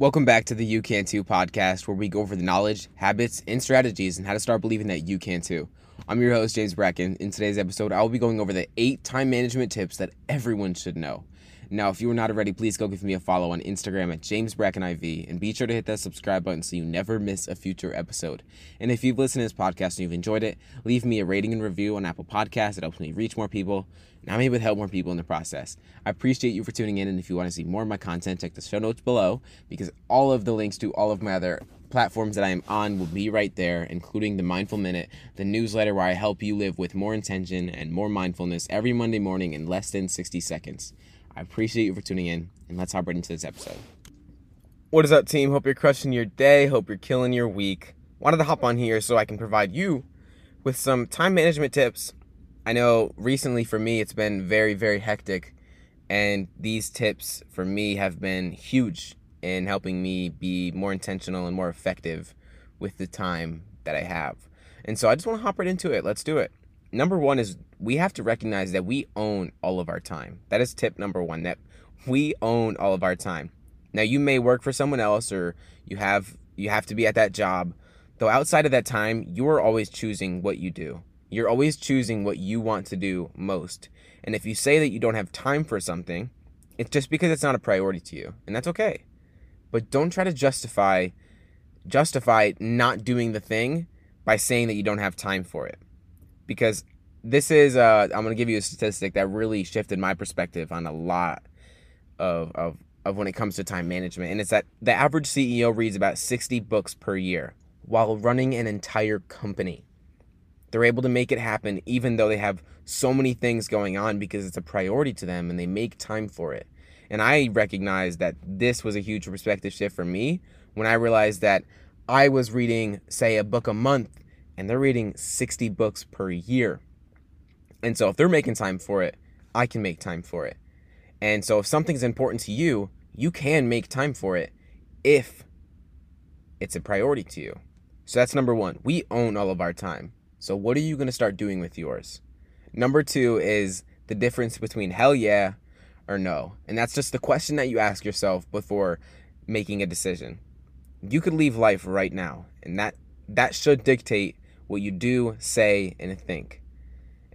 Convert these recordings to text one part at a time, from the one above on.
Welcome back to the You Can Too podcast, where we go over the knowledge, habits, and strategies and how to start believing that you can too. I'm your host, James Bracken. In today's episode, I will be going over the eight time management tips that everyone should know. Now, if you are not already, please go give me a follow on Instagram at James Bracken IV and be sure to hit that subscribe button so you never miss a future episode. And if you've listened to this podcast and you've enjoyed it, leave me a rating and review on Apple Podcasts. It helps me reach more people, and I'm able to help more people in the process. I appreciate you for tuning in, and if you want to see more of my content, check the show notes below because all of the links to all of my other platforms that I am on will be right there, including the Mindful Minute, the newsletter where I help you live with more intention and more mindfulness every Monday morning in less than 60 seconds. I appreciate you for tuning in, and let's hop right into this episode. What is up, team? Hope you're crushing your day. Hope you're killing your week. Wanted to hop on here so I can provide you with some time management tips. I know recently for me it's been very, very hectic, and these tips for me have been huge in helping me be more intentional and more effective with the time that I have. And so I just want to hop right into it. Let's do it number one is we have to recognize that we own all of our time. That is tip number one, that we own all of our time. Now you may work for someone else or you have you have to be at that job. Though outside of that time, you are always choosing what you do. You're always choosing what you want to do most. And if you say that you don't have time for something, it's just because it's not a priority to you. And that's okay. But don't try to justify justify not doing the thing by saying that you don't have time for it because this is uh, I'm gonna give you a statistic that really shifted my perspective on a lot of of of when it comes to time management, and it's that the average CEO reads about 60 books per year while running an entire company. They're able to make it happen even though they have so many things going on because it's a priority to them and they make time for it. And I recognized that this was a huge perspective shift for me when I realized that I was reading, say, a book a month and they're reading 60 books per year. And so if they're making time for it, I can make time for it. And so if something's important to you, you can make time for it if it's a priority to you. So that's number one. We own all of our time. So what are you going to start doing with yours? Number two is the difference between hell yeah or no. And that's just the question that you ask yourself before making a decision. You could leave life right now, and that that should dictate what you do, say, and think.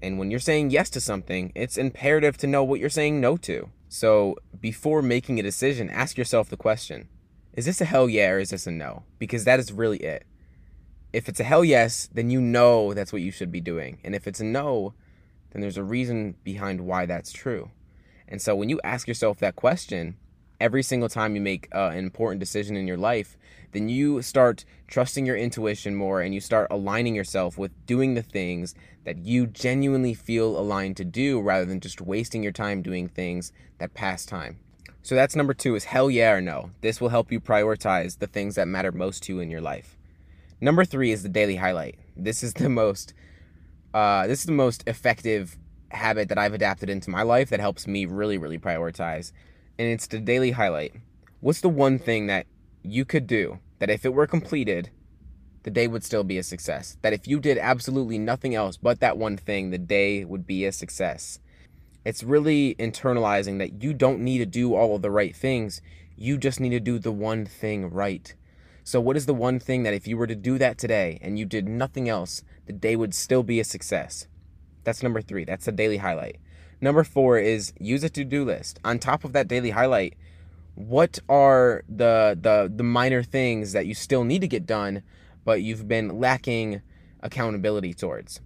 And when you're saying yes to something, it's imperative to know what you're saying no to. So before making a decision, ask yourself the question Is this a hell yeah or is this a no? Because that is really it. If it's a hell yes, then you know that's what you should be doing. And if it's a no, then there's a reason behind why that's true. And so when you ask yourself that question, every single time you make uh, an important decision in your life, then you start trusting your intuition more and you start aligning yourself with doing the things that you genuinely feel aligned to do rather than just wasting your time doing things that pass time. So that's number two is hell yeah or no. This will help you prioritize the things that matter most to you in your life. Number three is the daily highlight. This is the most uh, this is the most effective habit that I've adapted into my life that helps me really, really prioritize and it's the daily highlight. What's the one thing that you could do that if it were completed, the day would still be a success? That if you did absolutely nothing else but that one thing, the day would be a success. It's really internalizing that you don't need to do all of the right things. You just need to do the one thing right. So, what is the one thing that if you were to do that today and you did nothing else, the day would still be a success? That's number three. That's the daily highlight. Number four is use a to-do list. On top of that daily highlight, what are the the the minor things that you still need to get done, but you've been lacking accountability towards?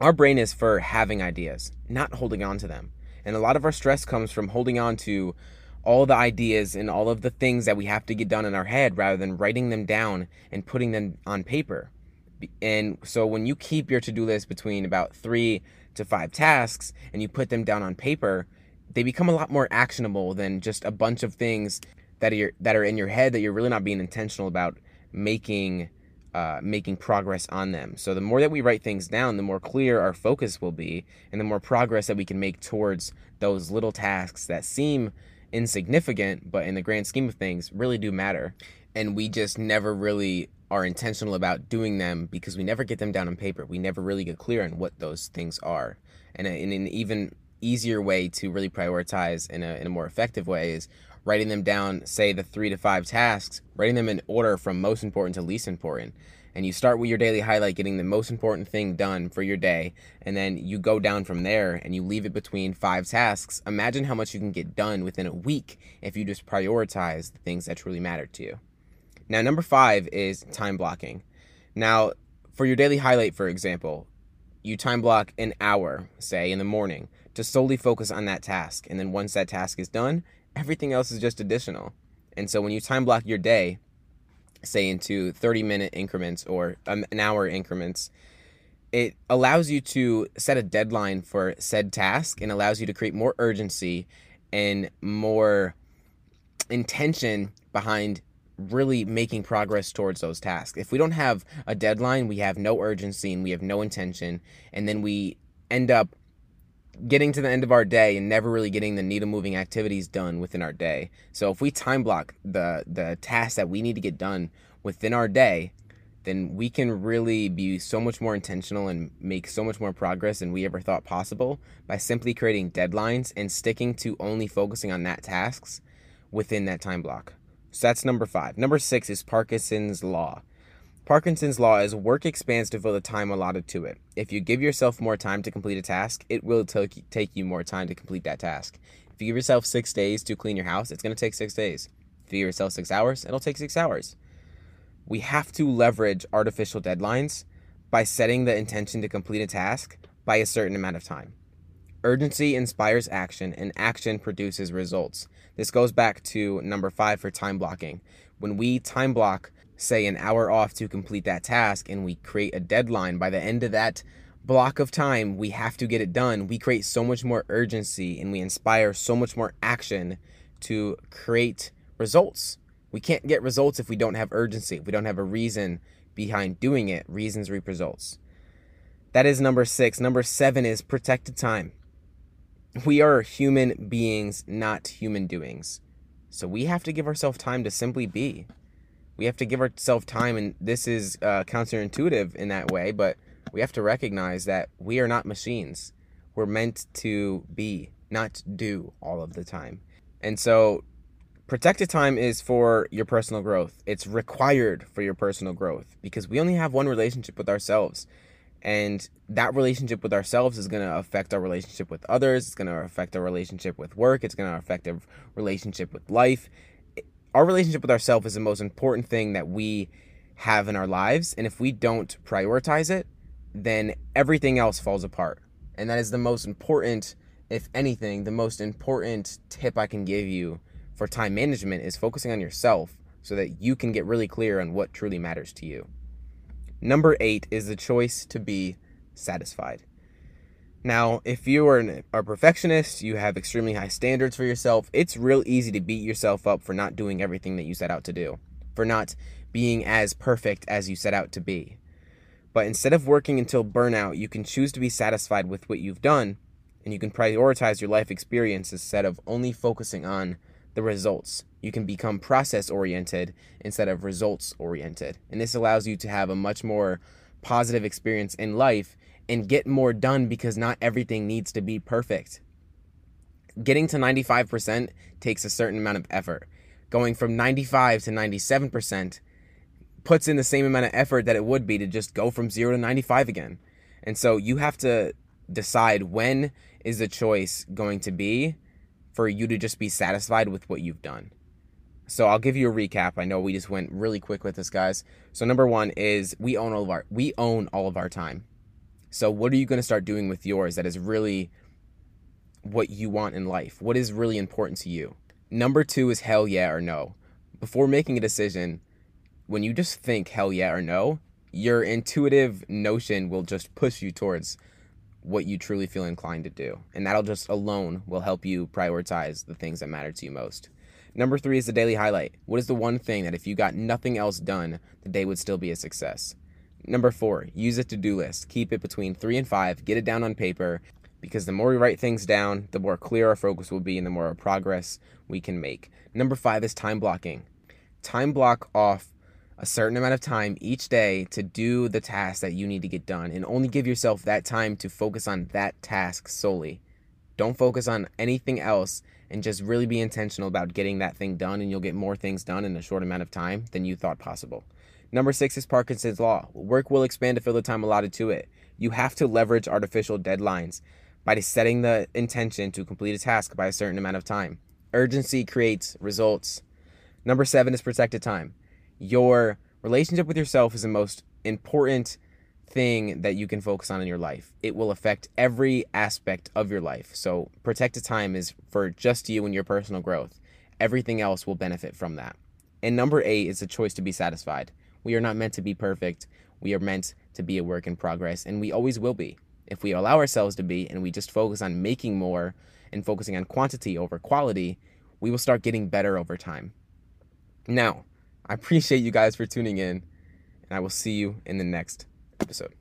Our brain is for having ideas, not holding on to them. And a lot of our stress comes from holding on to all the ideas and all of the things that we have to get done in our head rather than writing them down and putting them on paper. And so when you keep your to-do list between about 3 to five tasks and you put them down on paper, they become a lot more actionable than just a bunch of things that are that are in your head that you're really not being intentional about making uh, making progress on them. So the more that we write things down, the more clear our focus will be, and the more progress that we can make towards those little tasks that seem insignificant, but in the grand scheme of things, really do matter. And we just never really are intentional about doing them because we never get them down on paper. We never really get clear on what those things are. And, in an even easier way to really prioritize in a, in a more effective way is writing them down, say the three to five tasks, writing them in order from most important to least important. And you start with your daily highlight, getting the most important thing done for your day, and then you go down from there and you leave it between five tasks. Imagine how much you can get done within a week if you just prioritize the things that truly matter to you. Now, number five is time blocking. Now, for your daily highlight, for example, you time block an hour, say in the morning, to solely focus on that task. And then once that task is done, everything else is just additional. And so when you time block your day, say into 30 minute increments or um, an hour increments, it allows you to set a deadline for said task and allows you to create more urgency and more intention behind really making progress towards those tasks. If we don't have a deadline, we have no urgency and we have no intention, and then we end up getting to the end of our day and never really getting the needle moving activities done within our day. So if we time block the the tasks that we need to get done within our day, then we can really be so much more intentional and make so much more progress than we ever thought possible by simply creating deadlines and sticking to only focusing on that tasks within that time block. So that's number 5. Number 6 is Parkinson's law. Parkinson's law is work expands to fill the time allotted to it. If you give yourself more time to complete a task, it will t- take you more time to complete that task. If you give yourself six days to clean your house, it's going to take six days. If you give yourself six hours, it'll take six hours. We have to leverage artificial deadlines by setting the intention to complete a task by a certain amount of time. Urgency inspires action, and action produces results. This goes back to number five for time blocking. When we time block, say an hour off to complete that task and we create a deadline by the end of that block of time we have to get it done. We create so much more urgency and we inspire so much more action to create results. We can't get results if we don't have urgency if we don't have a reason behind doing it. Reasons reap results. That is number six. Number seven is protected time we are human beings not human doings. So we have to give ourselves time to simply be. We have to give ourselves time and this is uh, counterintuitive in that way but we have to recognize that we are not machines. We're meant to be not do all of the time. And so protected time is for your personal growth. It's required for your personal growth because we only have one relationship with ourselves and that relationship with ourselves is going to affect our relationship with others it's going to affect our relationship with work it's going to affect our relationship with life our relationship with ourselves is the most important thing that we have in our lives. And if we don't prioritize it, then everything else falls apart. And that is the most important, if anything, the most important tip I can give you for time management is focusing on yourself so that you can get really clear on what truly matters to you. Number eight is the choice to be satisfied. Now, if you are a perfectionist, you have extremely high standards for yourself, it's real easy to beat yourself up for not doing everything that you set out to do, for not being as perfect as you set out to be. But instead of working until burnout, you can choose to be satisfied with what you've done, and you can prioritize your life experience instead of only focusing on the results. You can become process oriented instead of results oriented. And this allows you to have a much more positive experience in life and get more done because not everything needs to be perfect. Getting to 95% takes a certain amount of effort. Going from 95 to 97% puts in the same amount of effort that it would be to just go from 0 to 95 again. And so you have to decide when is the choice going to be for you to just be satisfied with what you've done. So I'll give you a recap. I know we just went really quick with this, guys. So number one is we own all of our we own all of our time. So, what are you going to start doing with yours that is really what you want in life? What is really important to you? Number two is hell yeah or no. Before making a decision, when you just think hell yeah or no, your intuitive notion will just push you towards what you truly feel inclined to do. And that'll just alone will help you prioritize the things that matter to you most. Number three is the daily highlight. What is the one thing that if you got nothing else done, the day would still be a success? Number four, use a to do list. Keep it between three and five. Get it down on paper because the more we write things down, the more clear our focus will be and the more progress we can make. Number five is time blocking. Time block off a certain amount of time each day to do the task that you need to get done and only give yourself that time to focus on that task solely. Don't focus on anything else and just really be intentional about getting that thing done, and you'll get more things done in a short amount of time than you thought possible. Number six is Parkinson's Law. Work will expand to fill the time allotted to it. You have to leverage artificial deadlines by setting the intention to complete a task by a certain amount of time. Urgency creates results. Number seven is protected time. Your relationship with yourself is the most important thing that you can focus on in your life. It will affect every aspect of your life. So, protected time is for just you and your personal growth. Everything else will benefit from that. And number eight is a choice to be satisfied. We are not meant to be perfect. We are meant to be a work in progress, and we always will be. If we allow ourselves to be and we just focus on making more and focusing on quantity over quality, we will start getting better over time. Now, I appreciate you guys for tuning in, and I will see you in the next episode.